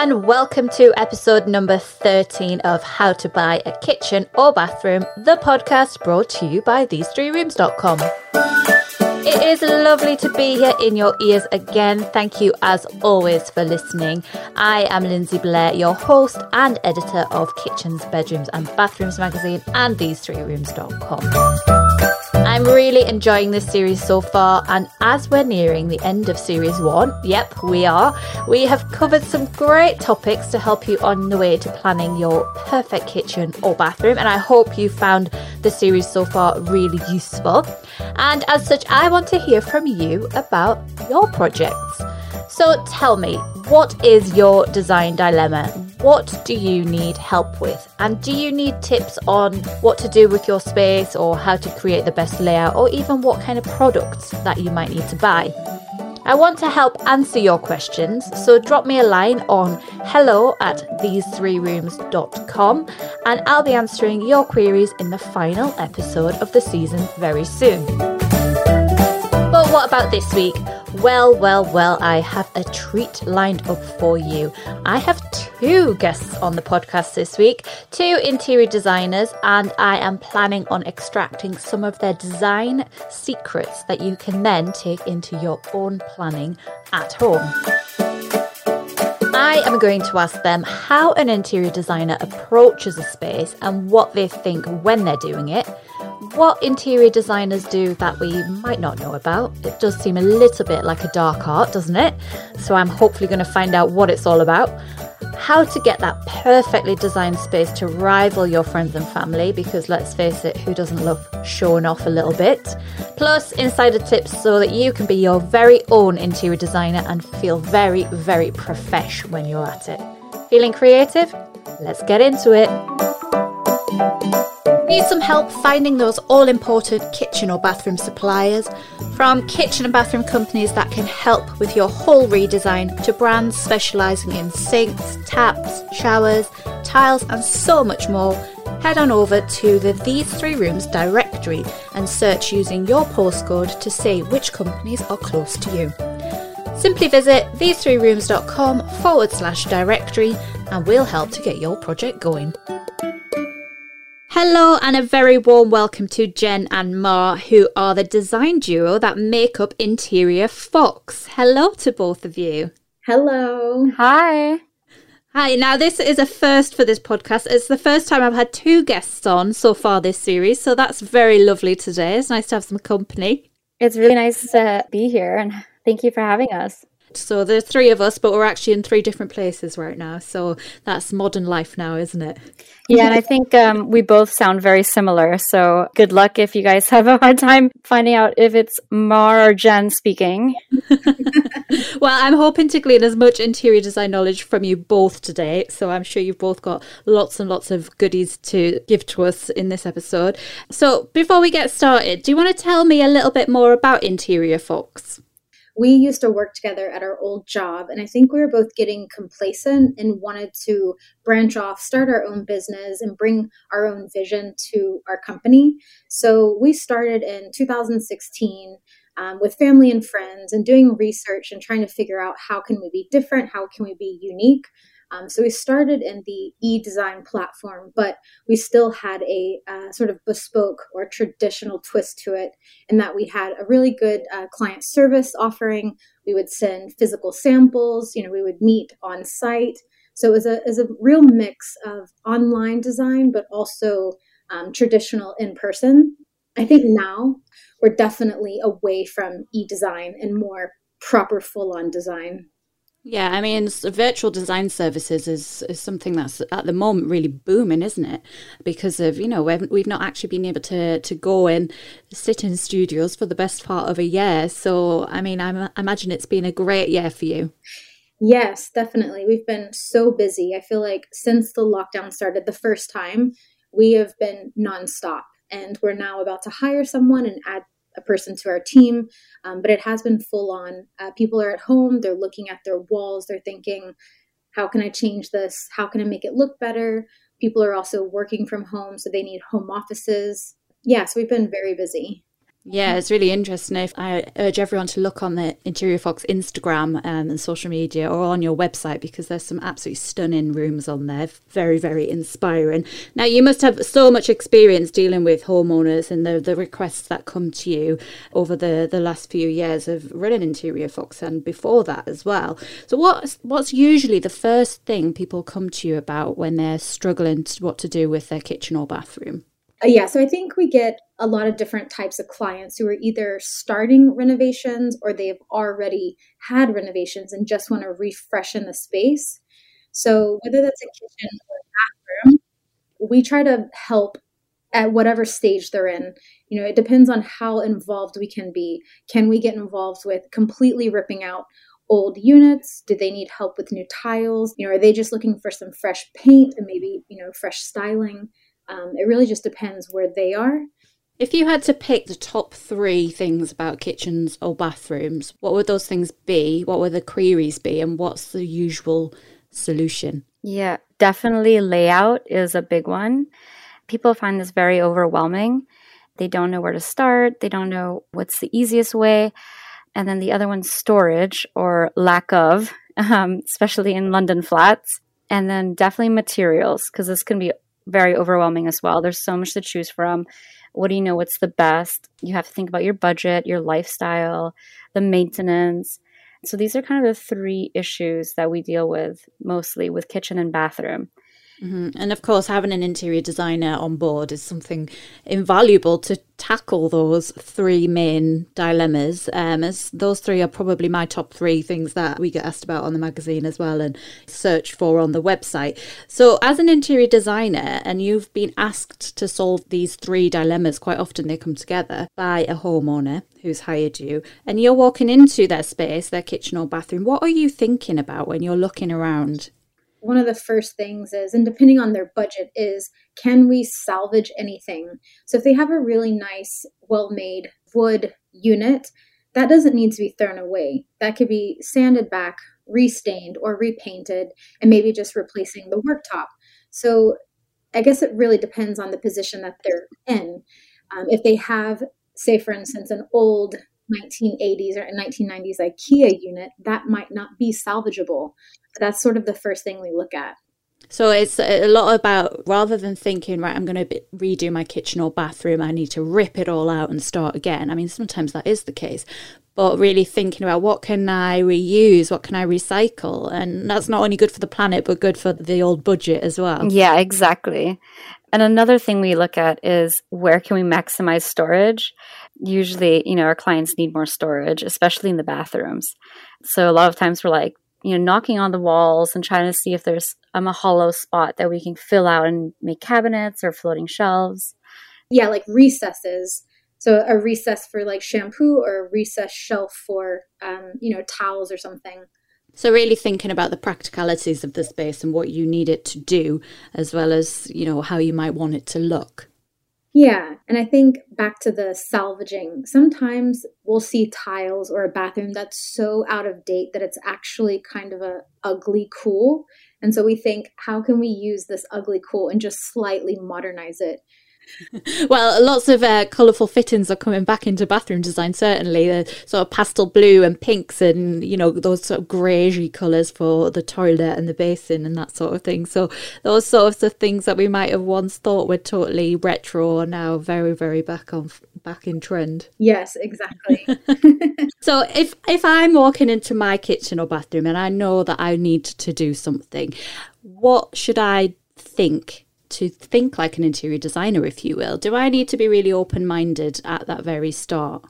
and welcome to episode number 13 of How to Buy a Kitchen or Bathroom, the podcast brought to you by these3rooms.com. It is lovely to be here in your ears again. Thank you, as always, for listening. I am Lindsay Blair, your host and editor of Kitchens, Bedrooms, and Bathrooms magazine and these3rooms.com. I'm really enjoying this series so far, and as we're nearing the end of series one, yep, we are, we have covered some great topics to help you on the way to planning your perfect kitchen or bathroom. And I hope you found the series so far really useful. And as such, I want to hear from you about your projects. So tell me, what is your design dilemma? What do you need help with? And do you need tips on what to do with your space or how to create the best layout or even what kind of products that you might need to buy? I want to help answer your questions, so drop me a line on hello at these3rooms.com and I'll be answering your queries in the final episode of the season very soon. What about this week? Well, well, well, I have a treat lined up for you. I have two guests on the podcast this week, two interior designers, and I am planning on extracting some of their design secrets that you can then take into your own planning at home. I am going to ask them how an interior designer approaches a space and what they think when they're doing it what interior designers do that we might not know about. It does seem a little bit like a dark art, doesn't it? So I'm hopefully going to find out what it's all about. How to get that perfectly designed space to rival your friends and family, because let's face it, who doesn't love showing off a little bit? Plus, insider tips so that you can be your very own interior designer and feel very, very profesh when you're at it. Feeling creative? Let's get into it. Need some help finding those all important kitchen or bathroom suppliers? From kitchen and bathroom companies that can help with your whole redesign to brands specialising in sinks, taps, showers, tiles, and so much more, head on over to the These Three Rooms directory and search using your postcode to see which companies are close to you. Simply visit these3rooms.com forward slash directory and we'll help to get your project going. Hello, and a very warm welcome to Jen and Mar, who are the design duo that make up Interior Fox. Hello to both of you. Hello. Hi. Hi. Now, this is a first for this podcast. It's the first time I've had two guests on so far this series, so that's very lovely today. It's nice to have some company. It's really nice to be here, and thank you for having us. So there's three of us, but we're actually in three different places right now. So that's modern life now, isn't it? Yeah, and I think um, we both sound very similar. So good luck if you guys have a hard time finding out if it's Mar or Jen speaking. well, I'm hoping to glean as much interior design knowledge from you both today. So I'm sure you've both got lots and lots of goodies to give to us in this episode. So before we get started, do you want to tell me a little bit more about Interior Fox? We used to work together at our old job and i think we were both getting complacent and wanted to branch off start our own business and bring our own vision to our company. So we started in 2016 um, with family and friends and doing research and trying to figure out how can we be different how can we be unique um, so we started in the e-design platform, but we still had a uh, sort of bespoke or traditional twist to it in that we had a really good uh, client service offering. We would send physical samples. You know, we would meet on site. So it was a, it was a real mix of online design, but also um, traditional in person. I think now we're definitely away from e-design and more proper full-on design. Yeah, I mean, virtual design services is, is something that's at the moment really booming, isn't it? Because of, you know, we've, we've not actually been able to, to go and sit in studios for the best part of a year. So, I mean, I imagine it's been a great year for you. Yes, definitely. We've been so busy. I feel like since the lockdown started the first time, we have been nonstop. And we're now about to hire someone and add a person to our team, um, but it has been full on. Uh, people are at home, they're looking at their walls, they're thinking, how can I change this? How can I make it look better? People are also working from home, so they need home offices. Yeah, so we've been very busy. Yeah, it's really interesting. If I urge everyone to look on the Interior Fox Instagram um, and social media or on your website because there's some absolutely stunning rooms on there. Very, very inspiring. Now, you must have so much experience dealing with homeowners and the, the requests that come to you over the, the last few years of running Interior Fox and before that as well. So, what's, what's usually the first thing people come to you about when they're struggling to, what to do with their kitchen or bathroom? Uh, yeah, so I think we get a lot of different types of clients who are either starting renovations or they've already had renovations and just want to refresh in the space. So whether that's a kitchen or a bathroom, we try to help at whatever stage they're in. You know, it depends on how involved we can be. Can we get involved with completely ripping out old units? Do they need help with new tiles? You know, are they just looking for some fresh paint and maybe, you know, fresh styling? Um, it really just depends where they are. If you had to pick the top three things about kitchens or bathrooms, what would those things be? What would the queries be? And what's the usual solution? Yeah, definitely layout is a big one. People find this very overwhelming. They don't know where to start, they don't know what's the easiest way. And then the other one's storage or lack of, um, especially in London flats. And then definitely materials, because this can be very overwhelming as well. There's so much to choose from. What do you know? What's the best? You have to think about your budget, your lifestyle, the maintenance. So these are kind of the three issues that we deal with mostly with kitchen and bathroom. Mm-hmm. And of course, having an interior designer on board is something invaluable to tackle those three main dilemmas. Um, as those three are probably my top three things that we get asked about on the magazine as well and search for on the website. So, as an interior designer, and you've been asked to solve these three dilemmas, quite often they come together by a homeowner who's hired you, and you're walking into their space, their kitchen or bathroom. What are you thinking about when you're looking around? One of the first things is, and depending on their budget, is can we salvage anything? So if they have a really nice, well made wood unit, that doesn't need to be thrown away. That could be sanded back, restained, or repainted, and maybe just replacing the worktop. So I guess it really depends on the position that they're in. Um, if they have, say, for instance, an old 1980s or 1990s IKEA unit, that might not be salvageable. But that's sort of the first thing we look at. So it's a lot about rather than thinking, right, I'm going to redo my kitchen or bathroom, I need to rip it all out and start again. I mean, sometimes that is the case, but really thinking about what can I reuse, what can I recycle, and that's not only good for the planet, but good for the old budget as well. Yeah, exactly. And another thing we look at is where can we maximize storage? Usually, you know, our clients need more storage, especially in the bathrooms. So a lot of times we're like, you know, knocking on the walls and trying to see if there's um, a hollow spot that we can fill out and make cabinets or floating shelves. Yeah, like recesses. So a recess for like shampoo or a recess shelf for, um, you know, towels or something. So really thinking about the practicalities of the space and what you need it to do, as well as, you know, how you might want it to look. Yeah, and I think back to the salvaging. Sometimes we'll see tiles or a bathroom that's so out of date that it's actually kind of a ugly cool. And so we think, how can we use this ugly cool and just slightly modernize it? Well, lots of uh, colourful fittings are coming back into bathroom design. Certainly, the sort of pastel blue and pinks, and you know those sort of greyish colours for the toilet and the basin and that sort of thing. So those sorts of things that we might have once thought were totally retro are now very, very back on back in trend. Yes, exactly. so if if I'm walking into my kitchen or bathroom and I know that I need to do something, what should I think to think like an interior designer, if you will? Do I need to be really open minded at that very start?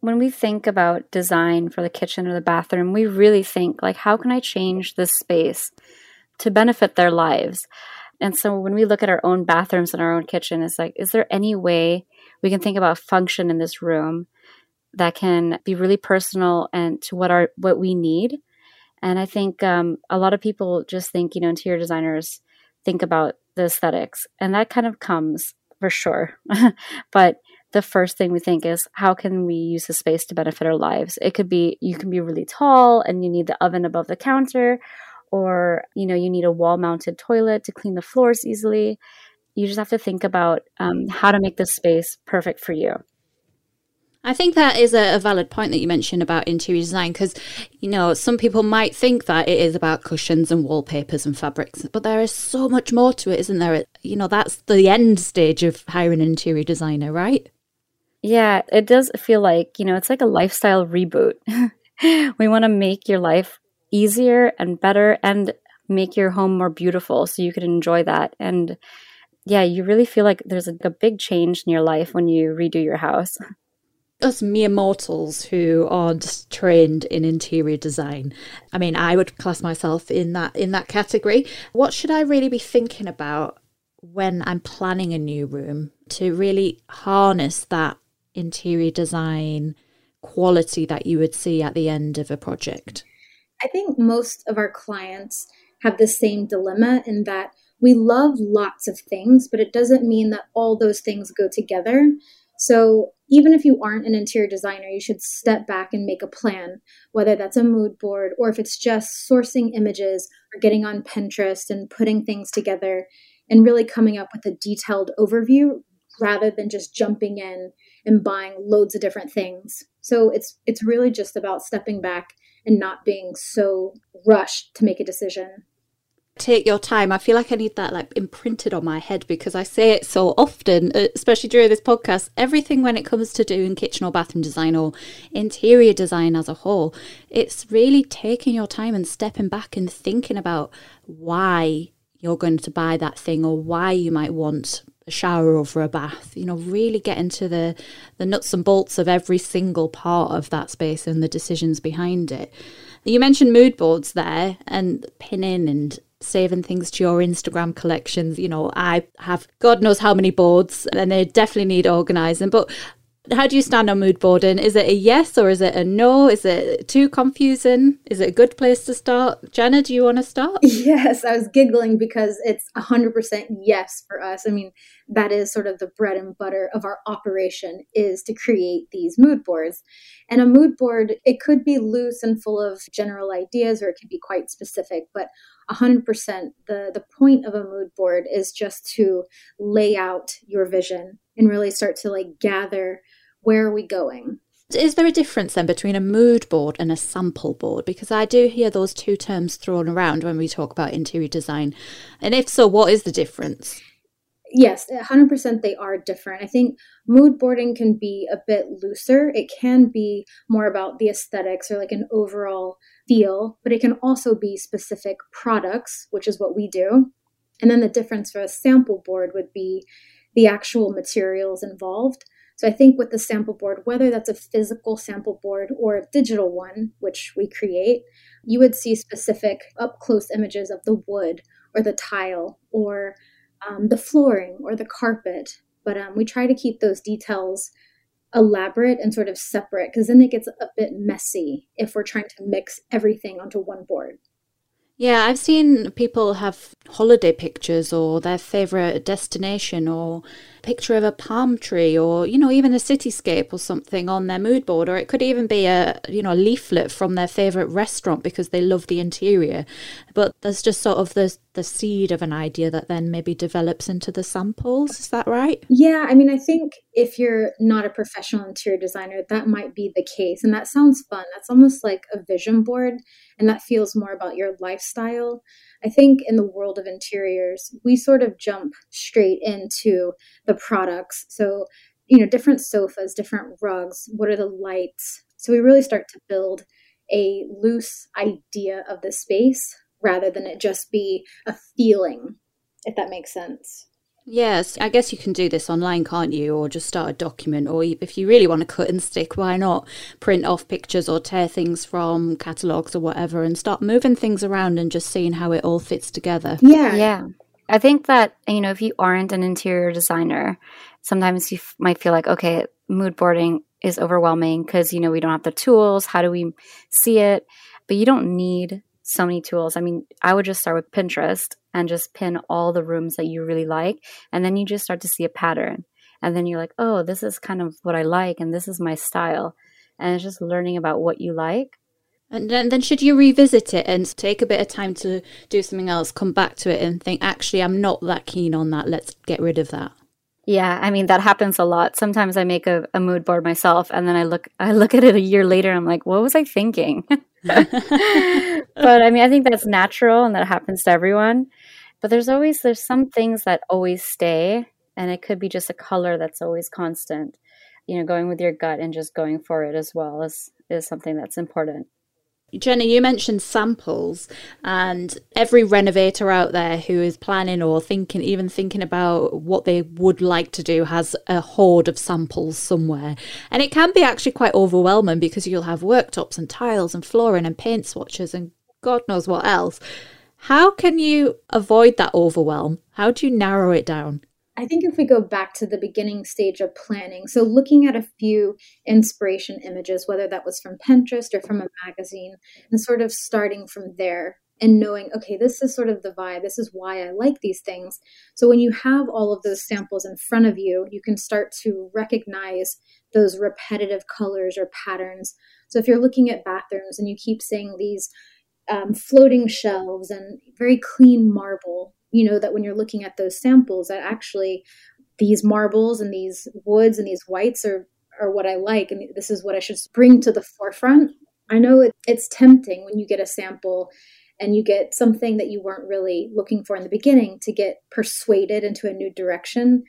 When we think about design for the kitchen or the bathroom, we really think like, how can I change this space to benefit their lives? And so when we look at our own bathrooms and our own kitchen, it's like, is there any way we can think about function in this room that can be really personal and to what our what we need? And I think um, a lot of people just think, you know, interior designers think about the aesthetics, and that kind of comes for sure. but the first thing we think is how can we use the space to benefit our lives? It could be you can be really tall and you need the oven above the counter, or you know you need a wall-mounted toilet to clean the floors easily. You just have to think about um, how to make this space perfect for you. I think that is a, a, valid point that you mentioned about interior design because, you know, some people might think that it is about cushions and wallpapers and fabrics, but there is so much more to it, isn't there? You know, that's the end stage of hiring an interior designer, right? Yeah, it does feel like, you know, it's like a lifestyle reboot. we want to make your life easier and better and make your home more beautiful so you can enjoy that. And yeah, you really feel like there's a, a big change in your life when you redo your house. us mere mortals who aren't trained in interior design. I mean, I would class myself in that in that category. What should I really be thinking about when I'm planning a new room to really harness that interior design quality that you would see at the end of a project? I think most of our clients have the same dilemma in that we love lots of things, but it doesn't mean that all those things go together. So even if you aren't an interior designer, you should step back and make a plan, whether that's a mood board or if it's just sourcing images or getting on Pinterest and putting things together and really coming up with a detailed overview rather than just jumping in and buying loads of different things. So it's it's really just about stepping back and not being so rushed to make a decision take your time. I feel like I need that like imprinted on my head because I say it so often, uh, especially during this podcast. Everything when it comes to doing kitchen or bathroom design or interior design as a whole, it's really taking your time and stepping back and thinking about why you're going to buy that thing or why you might want a shower over a bath you know really get into the the nuts and bolts of every single part of that space and the decisions behind it you mentioned mood boards there and pinning and saving things to your Instagram collections. You know, I have God knows how many boards and they definitely need organizing. But how do you stand on mood boarding? Is it a yes or is it a no? Is it too confusing? Is it a good place to start? Jenna, do you want to start? Yes, I was giggling because it's 100% yes for us. I mean, that is sort of the bread and butter of our operation is to create these mood boards. And a mood board, it could be loose and full of general ideas or it could be quite specific, but 100% the the point of a mood board is just to lay out your vision and really start to like gather where are we going is there a difference then between a mood board and a sample board? Because I do hear those two terms thrown around when we talk about interior design. And if so, what is the difference? Yes, 100% they are different. I think mood boarding can be a bit looser. It can be more about the aesthetics or like an overall feel, but it can also be specific products, which is what we do. And then the difference for a sample board would be the actual materials involved. So I think with the sample board, whether that's a physical sample board or a digital one, which we create, you would see specific up close images of the wood or the tile or um, the flooring or the carpet. But um, we try to keep those details elaborate and sort of separate because then it gets a bit messy if we're trying to mix everything onto one board. Yeah, I've seen people have holiday pictures or their favorite destination or picture of a palm tree or you know even a cityscape or something on their mood board or it could even be a you know leaflet from their favorite restaurant because they love the interior. But there's just sort of the the seed of an idea that then maybe develops into the samples. Is that right? Yeah i mean i think if you're not a professional interior designer that might be the case. And that sounds fun. That's almost like a vision board and that feels more about your lifestyle I think in the world of interiors, we sort of jump straight into the products. So, you know, different sofas, different rugs, what are the lights? So we really start to build a loose idea of the space rather than it just be a feeling, if that makes sense. Yes, I guess you can do this online, can't you? Or just start a document, or if you really want to cut and stick, why not print off pictures or tear things from catalogs or whatever and start moving things around and just seeing how it all fits together? Yeah. Yeah. I think that, you know, if you aren't an interior designer, sometimes you f- might feel like, okay, mood boarding is overwhelming because, you know, we don't have the tools. How do we see it? But you don't need so many tools. I mean, I would just start with Pinterest and just pin all the rooms that you really like. And then you just start to see a pattern. And then you're like, oh, this is kind of what I like and this is my style. And it's just learning about what you like. And then, then should you revisit it and take a bit of time to do something else, come back to it and think, actually, I'm not that keen on that. Let's get rid of that. Yeah, I mean that happens a lot. Sometimes I make a, a mood board myself and then I look I look at it a year later and I'm like, what was I thinking? but I mean I think that's natural and that happens to everyone. But there's always there's some things that always stay and it could be just a color that's always constant. You know, going with your gut and just going for it as well is is something that's important. Jenny, you mentioned samples, and every renovator out there who is planning or thinking, even thinking about what they would like to do, has a hoard of samples somewhere. And it can be actually quite overwhelming because you'll have worktops and tiles and flooring and paint swatches and God knows what else. How can you avoid that overwhelm? How do you narrow it down? I think if we go back to the beginning stage of planning, so looking at a few inspiration images, whether that was from Pinterest or from a magazine, and sort of starting from there and knowing, okay, this is sort of the vibe, this is why I like these things. So when you have all of those samples in front of you, you can start to recognize those repetitive colors or patterns. So if you're looking at bathrooms and you keep seeing these um, floating shelves and very clean marble, you know that when you're looking at those samples that actually these marbles and these woods and these whites are are what I like and this is what I should bring to the forefront. I know it, it's tempting when you get a sample and you get something that you weren't really looking for in the beginning to get persuaded into a new direction.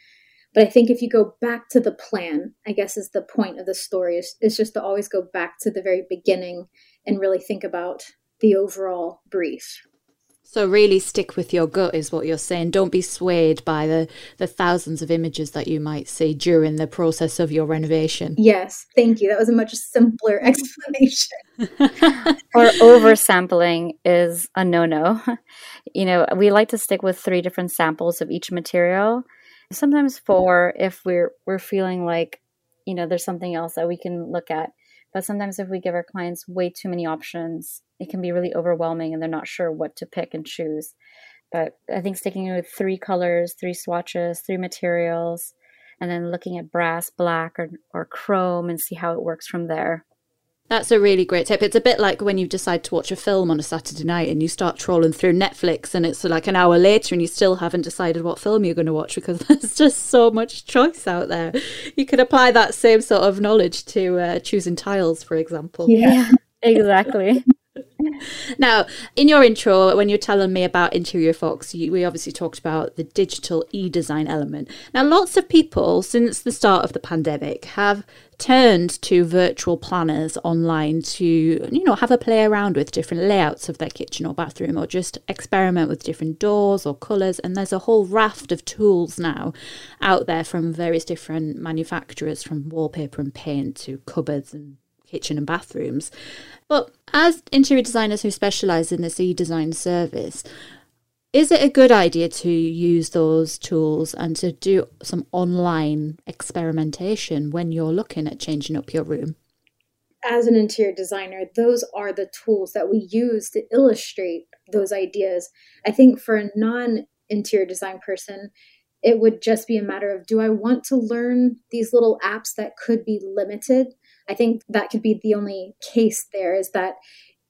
But I think if you go back to the plan, I guess is the point of the story is, is just to always go back to the very beginning and really think about the overall brief. So really stick with your gut is what you're saying. Don't be swayed by the, the thousands of images that you might see during the process of your renovation. Yes, thank you. That was a much simpler explanation. or oversampling is a no-no. You know, we like to stick with three different samples of each material. Sometimes four if we're we're feeling like, you know, there's something else that we can look at. But sometimes if we give our clients way too many options, it can be really overwhelming and they're not sure what to pick and choose. But I think sticking with three colors, three swatches, three materials, and then looking at brass, black, or, or chrome and see how it works from there. That's a really great tip. It's a bit like when you decide to watch a film on a Saturday night and you start trolling through Netflix and it's like an hour later and you still haven't decided what film you're going to watch because there's just so much choice out there. You could apply that same sort of knowledge to uh, choosing tiles, for example. Yeah, exactly now, in your intro, when you're telling me about Interior Fox, you, we obviously talked about the digital e design element. Now, lots of people since the start of the pandemic have turned to virtual planners online to, you know, have a play around with different layouts of their kitchen or bathroom or just experiment with different doors or colours. And there's a whole raft of tools now out there from various different manufacturers, from wallpaper and paint to cupboards and kitchen and bathrooms. But as interior designers who specialise in this e design service, is it a good idea to use those tools and to do some online experimentation when you're looking at changing up your room? As an interior designer, those are the tools that we use to illustrate those ideas. I think for a non interior design person, it would just be a matter of do I want to learn these little apps that could be limited I think that could be the only case there is that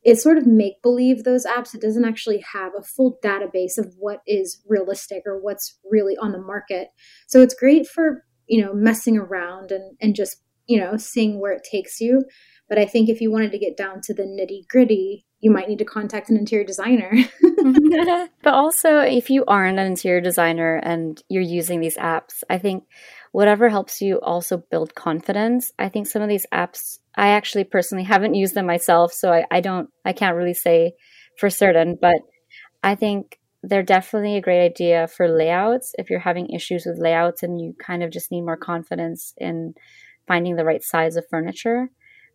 it's sort of make believe those apps. It doesn't actually have a full database of what is realistic or what's really on the market. So it's great for, you know, messing around and, and just, you know, seeing where it takes you. But I think if you wanted to get down to the nitty gritty, you might need to contact an interior designer. but also, if you aren't an interior designer and you're using these apps, I think whatever helps you also build confidence. I think some of these apps, I actually personally haven't used them myself, so I, I don't, I can't really say for certain, but I think they're definitely a great idea for layouts if you're having issues with layouts and you kind of just need more confidence in finding the right size of furniture.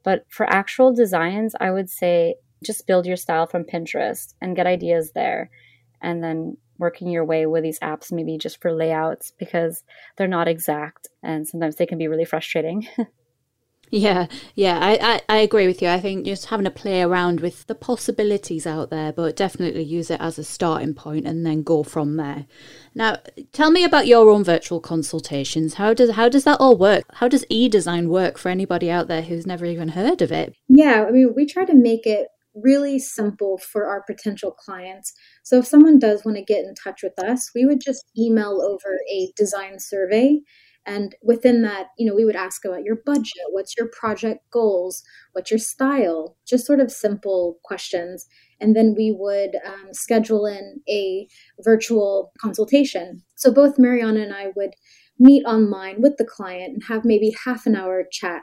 But for actual designs, I would say just build your style from Pinterest and get ideas there and then working your way with these apps, maybe just for layouts, because they're not exact and sometimes they can be really frustrating. Yeah, yeah, I, I, I, agree with you. I think just having to play around with the possibilities out there, but definitely use it as a starting point and then go from there. Now, tell me about your own virtual consultations. How does how does that all work? How does e-design work for anybody out there who's never even heard of it? Yeah, I mean, we try to make it really simple for our potential clients. So if someone does want to get in touch with us, we would just email over a design survey. And within that, you know, we would ask about your budget, what's your project goals, what's your style, just sort of simple questions. And then we would um, schedule in a virtual consultation. So both Mariana and I would meet online with the client and have maybe half an hour chat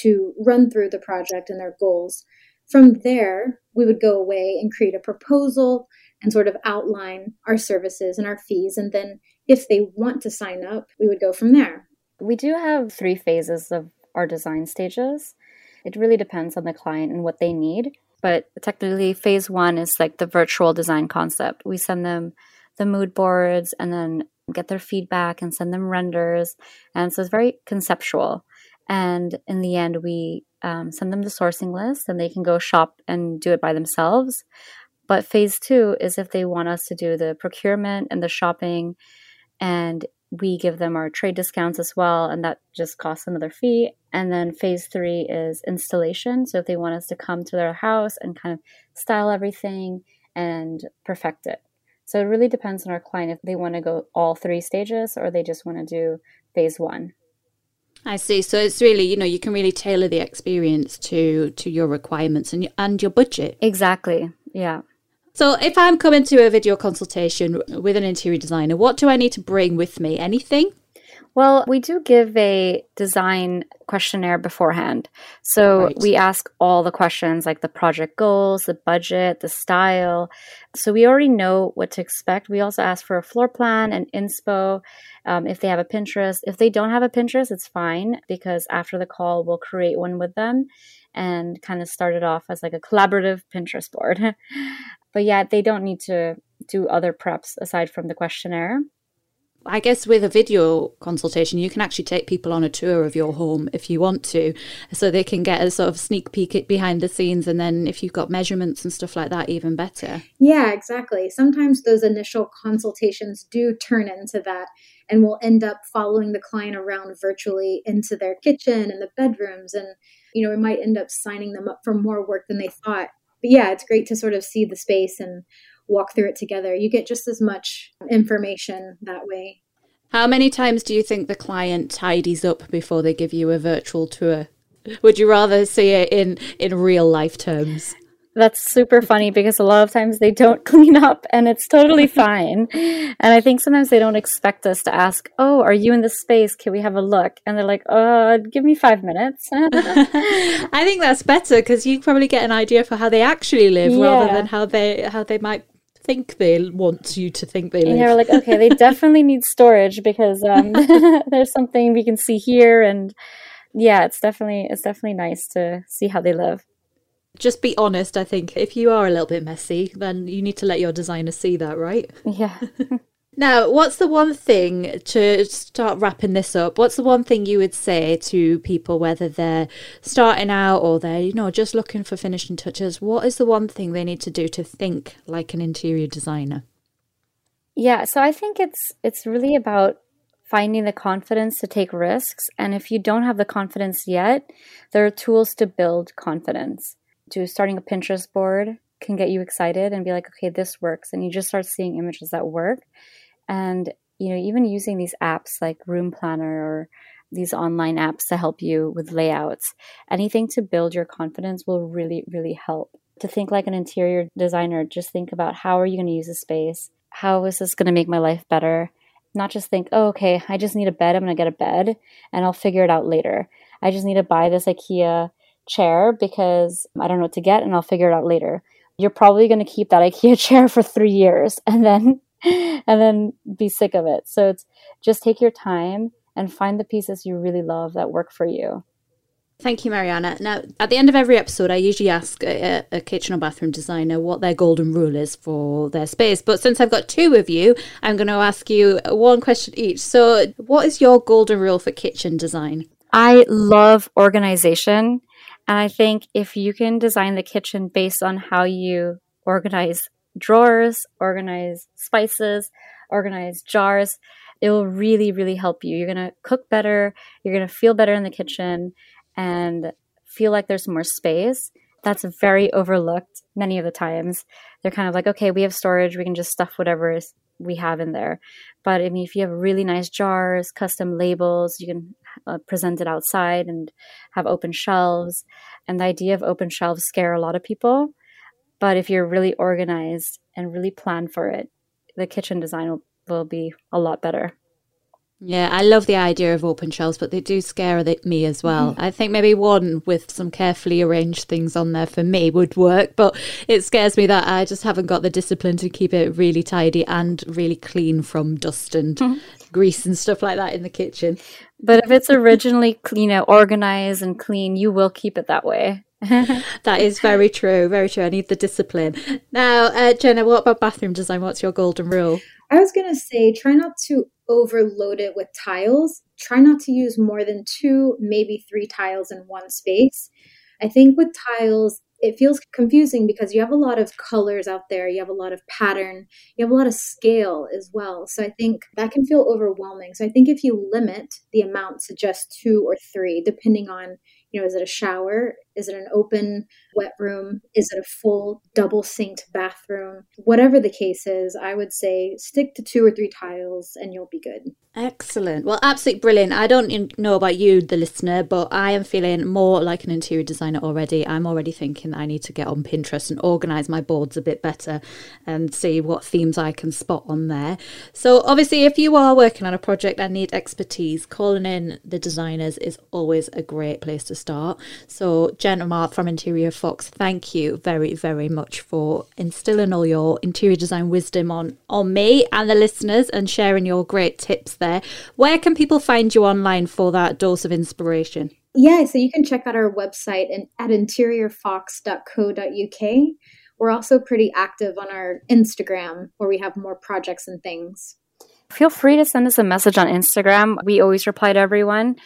to run through the project and their goals. From there, we would go away and create a proposal and sort of outline our services and our fees. And then if they want to sign up, we would go from there. We do have three phases of our design stages. It really depends on the client and what they need. But technically, phase one is like the virtual design concept. We send them the mood boards and then get their feedback and send them renders. And so it's very conceptual. And in the end, we um, send them the sourcing list and they can go shop and do it by themselves. But phase two is if they want us to do the procurement and the shopping, and we give them our trade discounts as well, and that just costs another fee. And then phase three is installation. So if they want us to come to their house and kind of style everything and perfect it. So it really depends on our client if they want to go all three stages or they just want to do phase one. I see. So it's really, you know, you can really tailor the experience to to your requirements and and your budget. Exactly. Yeah. So if I'm coming to a video consultation with an interior designer, what do I need to bring with me? Anything? Well, we do give a design questionnaire beforehand. So right. we ask all the questions like the project goals, the budget, the style. So we already know what to expect. We also ask for a floor plan and inspo um, if they have a Pinterest. If they don't have a Pinterest, it's fine because after the call, we'll create one with them and kind of start it off as like a collaborative Pinterest board. but yeah, they don't need to do other preps aside from the questionnaire. I guess with a video consultation, you can actually take people on a tour of your home if you want to, so they can get a sort of sneak peek at behind the scenes. And then if you've got measurements and stuff like that, even better. Yeah, exactly. Sometimes those initial consultations do turn into that, and we'll end up following the client around virtually into their kitchen and the bedrooms. And, you know, we might end up signing them up for more work than they thought. But yeah, it's great to sort of see the space and walk through it together. You get just as much information that way. How many times do you think the client tidies up before they give you a virtual tour? Would you rather see it in in real life terms? That's super funny because a lot of times they don't clean up and it's totally fine. And I think sometimes they don't expect us to ask, Oh, are you in this space? Can we have a look? And they're like, Uh, give me five minutes. I think that's better because you probably get an idea for how they actually live yeah. rather than how they how they might think they want you to think they live. And you're like, okay, they definitely need storage because um, there's something we can see here, and yeah, it's definitely it's definitely nice to see how they live. Just be honest. I think if you are a little bit messy, then you need to let your designer see that, right? Yeah. Now, what's the one thing to start wrapping this up? What's the one thing you would say to people, whether they're starting out or they're, you know, just looking for finishing touches? What is the one thing they need to do to think like an interior designer? Yeah, so I think it's it's really about finding the confidence to take risks. And if you don't have the confidence yet, there are tools to build confidence. To starting a Pinterest board can get you excited and be like, okay, this works. And you just start seeing images that work. And you know even using these apps like room planner or these online apps to help you with layouts anything to build your confidence will really really help. To think like an interior designer just think about how are you going to use the space? How is this going to make my life better? Not just think oh okay i just need a bed i'm going to get a bed and i'll figure it out later. I just need to buy this ikea chair because i don't know what to get and i'll figure it out later you're probably going to keep that ikea chair for three years and then and then be sick of it. So it's just take your time and find the pieces you really love that work for you. Thank you, Mariana. Now, at the end of every episode, I usually ask a, a, kitchen or bathroom designer what their golden rule is for their space. But since I've got two of you, I'm going to ask you one question each. So, what is your golden rule for kitchen design? I love organization. And I think if you can design the kitchen based on how you organize drawers, organize spices, organize jars. It will really, really help you. You're going to cook better. You're going to feel better in the kitchen and feel like there's more space. that's very overlooked many of the times. They're kind of like, okay, we have storage, we can just stuff whatever is, we have in there. But I mean, if you have really nice jars, custom labels, you can uh, present it outside and have open shelves. And the idea of open shelves scare a lot of people. But if you're really organized and really plan for it, the kitchen design will, will be a lot better. Yeah, I love the idea of open shelves, but they do scare me as well. Mm-hmm. I think maybe one with some carefully arranged things on there for me would work, but it scares me that I just haven't got the discipline to keep it really tidy and really clean from dust and mm-hmm. grease and stuff like that in the kitchen. But if it's originally you know organized and clean, you will keep it that way. that is very true, very true. I need the discipline. Now, uh, Jenna, what about bathroom design? What's your golden rule? I was going to say try not to overload it with tiles. Try not to use more than two, maybe three tiles in one space. I think with tiles, it feels confusing because you have a lot of colors out there, you have a lot of pattern, you have a lot of scale as well. So I think that can feel overwhelming. So I think if you limit the amount to just two or three, depending on you know, is it a shower? Is it an open wet room? Is it a full double sinked bathroom? Whatever the case is, I would say stick to two or three tiles and you'll be good. Excellent. Well, absolutely brilliant. I don't know about you, the listener, but I am feeling more like an interior designer already. I'm already thinking I need to get on Pinterest and organize my boards a bit better and see what themes I can spot on there. So, obviously, if you are working on a project and need expertise, calling in the designers is always a great place to start. So, Jen Mark from Interior Fox, thank you very, very much for instilling all your interior design wisdom on, on me and the listeners and sharing your great tips there. Where can people find you online for that dose of inspiration? Yeah, so you can check out our website and at interiorfox.co.uk. We're also pretty active on our Instagram where we have more projects and things. Feel free to send us a message on Instagram. We always reply to everyone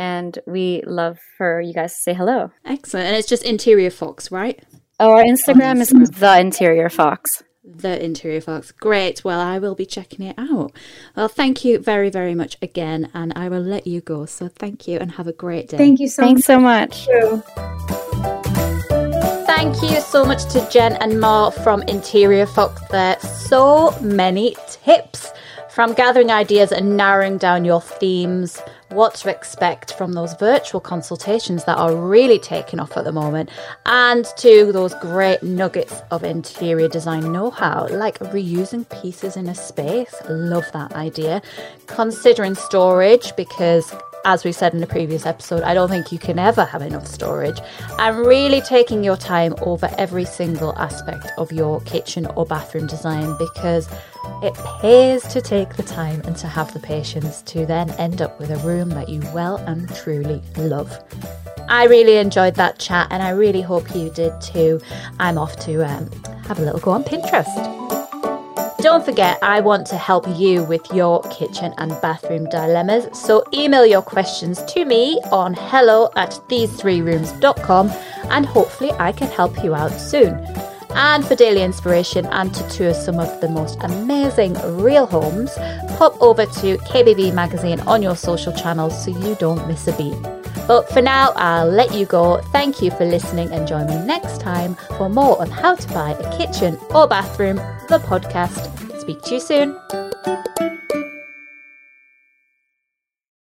and we love for you guys to say hello. Excellent. And it's just Interior Fox, right? Oh, our Instagram, Instagram. is The Interior Fox the interior fox. Great. Well, I will be checking it out. Well, thank you very, very much again, and I will let you go. So thank you and have a great day. Thank you so Thanks much. so much. Thank you so much to Jen and Mar from Interior Fox there. So many tips from gathering ideas and narrowing down your themes what to expect from those virtual consultations that are really taking off at the moment, and to those great nuggets of interior design know how, like reusing pieces in a space. Love that idea. Considering storage, because as we said in the previous episode, I don't think you can ever have enough storage. And really taking your time over every single aspect of your kitchen or bathroom design because it pays to take the time and to have the patience to then end up with a room that you well and truly love. I really enjoyed that chat and I really hope you did too. I'm off to um, have a little go on Pinterest. Don't forget, I want to help you with your kitchen and bathroom dilemmas. So email your questions to me on hello at these3rooms.com and hopefully I can help you out soon. And for daily inspiration and to tour some of the most amazing real homes, pop over to KBB Magazine on your social channels so you don't miss a beat. But for now, I'll let you go. Thank you for listening and join me next time for more on how to buy a kitchen or bathroom, the podcast. Speak to you soon.